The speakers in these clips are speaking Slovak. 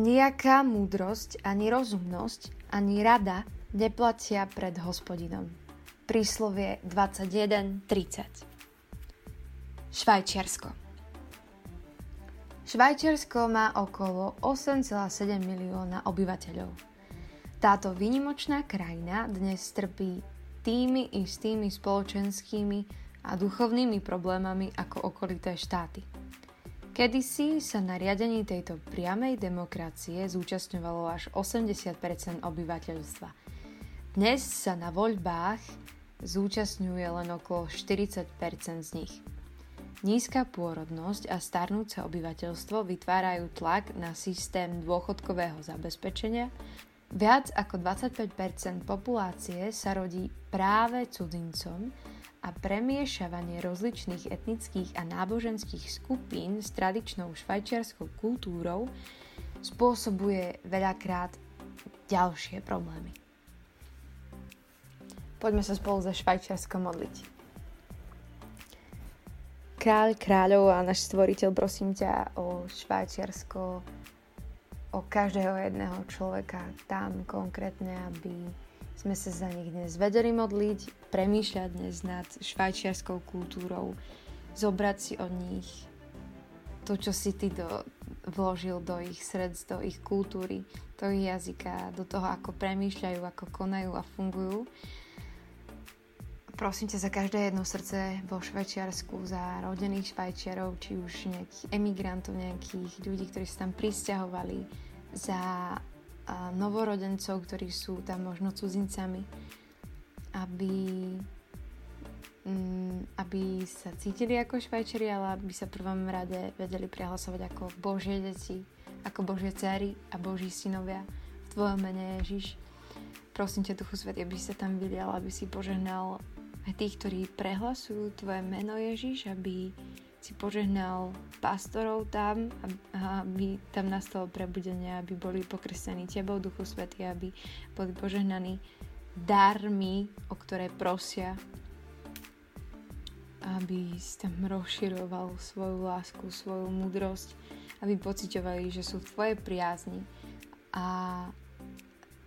Nijaká múdrosť, ani rozumnosť, ani rada neplatia pred hospodinom. Príslovie 21.30 Švajčiarsko Švajčiarsko má okolo 8,7 milióna obyvateľov. Táto výnimočná krajina dnes trpí tými istými spoločenskými a duchovnými problémami ako okolité štáty. Kedysi sa na riadení tejto priamej demokracie zúčastňovalo až 80% obyvateľstva. Dnes sa na voľbách zúčastňuje len okolo 40% z nich. Nízka pôrodnosť a starnúce obyvateľstvo vytvárajú tlak na systém dôchodkového zabezpečenia. Viac ako 25% populácie sa rodí práve cudzincom a premiešavanie rozličných etnických a náboženských skupín s tradičnou švajčiarskou kultúrou spôsobuje veľakrát ďalšie problémy. Poďme sa spolu za Švajčiarsko modliť. Kráľ kráľov a náš stvoriteľ, prosím ťa o Švajčiarsko, o každého jedného človeka tam konkrétne, aby sme sa za nich dnes vedeli modliť, premýšľať dnes nad švajčiarskou kultúrou, zobrať si od nich to, čo si ty do, vložil do ich srdc, do ich kultúry, do ich jazyka, do toho, ako premýšľajú, ako konajú a fungujú. Prosím ťa za každé jedno srdce vo Švajčiarsku, za rodených Švajčiarov, či už nejakých emigrantov, nejakých ľudí, ktorí sa tam pristahovali, za novorodencov, ktorí sú tam možno cudzincami, aby, mm, aby sa cítili ako švajčeri, ale aby sa prvom rade vedeli prihlasovať ako Božie deti, ako Božie dcery a Boží synovia v Tvojom mene Ježiš. Prosím ťa, Duchu Svetý, aby sa tam vylial, aby si požehnal aj tých, ktorí prehlasujú Tvoje meno Ježiš, aby si požehnal pastorov tam, aby tam nastalo prebudenie, aby boli pokresení Tebou, Duchu Svety, aby boli požehnaní darmi, o ktoré prosia, aby si tam rozširoval svoju lásku, svoju múdrosť, aby pociťovali, že sú v Tvojej priazni. A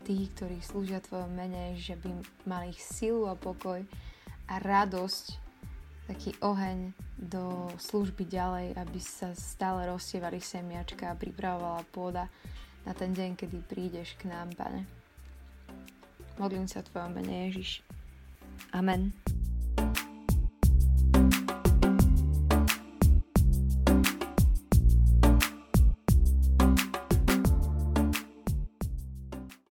tí, ktorí slúžia Tvojom mene, že by mali silu a pokoj a radosť taký oheň do služby ďalej, aby sa stále rozsievali semiačka a pripravovala pôda na ten deň, kedy prídeš k nám, pane. Modlím sa v Tvojom mene Ježiš. Amen.